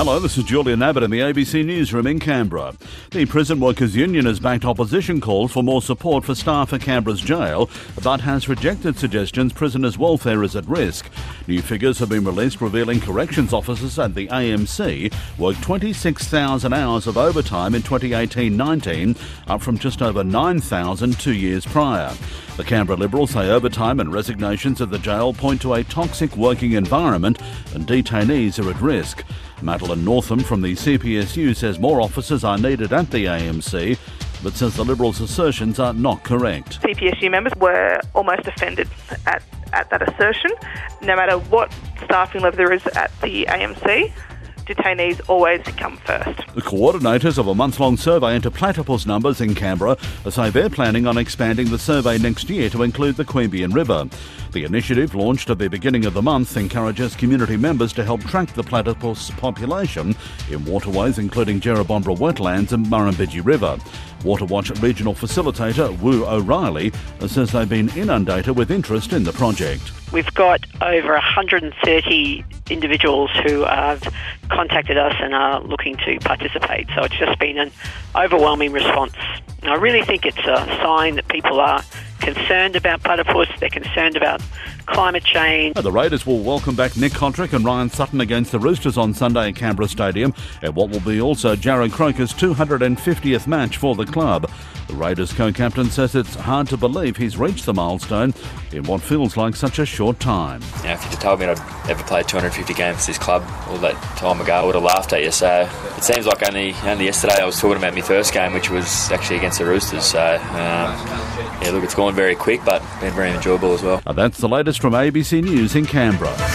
Hello, this is Julian Abbott in the ABC Newsroom in Canberra. The Prison Workers Union has backed opposition calls for more support for staff at Canberra's jail, but has rejected suggestions prisoners' welfare is at risk. New figures have been released revealing corrections officers at the AMC worked 26,000 hours of overtime in 2018-19, up from just over 9,000 two years prior. The Canberra Liberals say overtime and resignations at the jail point to a toxic working environment and detainees are at risk. Madeline Northam from the CPSU says more officers are needed at the AMC, but says the Liberals' assertions are not correct. CPSU members were almost offended at, at that assertion. No matter what staffing level there is at the AMC, detainees always come first. The coordinators of a month long survey into platypus numbers in Canberra say they're planning on expanding the survey next year to include the Queanbeyan River. The initiative, launched at the beginning of the month, encourages community members to help track the platypus population in waterways including Jerrabomberra wetlands and Murrumbidgee River. Waterwatch regional facilitator Woo O'Reilly says they've been inundated with interest in the project. We've got over 130 individuals who have contacted us and are looking to participate. So it's just been an overwhelming response. And I really think it's a sign that people are concerned about platypus, they're concerned about climate change. The Raiders will welcome back Nick Cotric and Ryan Sutton against the Roosters on Sunday at Canberra Stadium at what will be also Jarrod Croker's 250th match for the club. The Raiders co-captain says it's hard to believe he's reached the milestone in what feels like such a short time. Yeah, if you'd have told me I'd ever play 250 games for this club all that time ago, I would have laughed at you. So it seems like only only yesterday I was talking about my first game, which was actually against the Roosters. So um, yeah, look, it's gone very quick, but been very enjoyable as well. that's the latest from ABC News in Canberra.